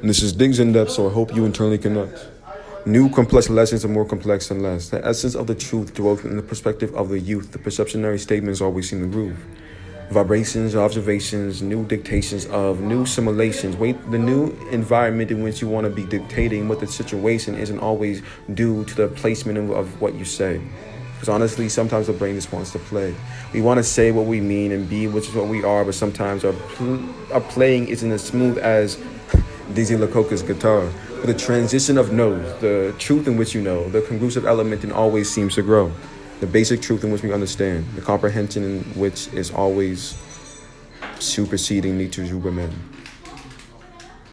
And this is Digs in Depth, so I hope you internally connect. New complex lessons are more complex than less. The essence of the truth dwells in the perspective of the youth. The perceptionary statements always seem to groove. Vibrations, observations, new dictations of new simulations. Wait, the new environment in which you want to be dictating what the situation isn't always due to the placement of, of what you say. Because honestly, sometimes the brain just wants to play. We want to say what we mean and be which is what we are, but sometimes our, pl- our playing isn't as smooth as Dizzy LaCoca's guitar. The transition of notes, the truth in which you know, the congruent element in always seems to grow. The basic truth in which we understand, the comprehension in which is always superseding nature's Uberman.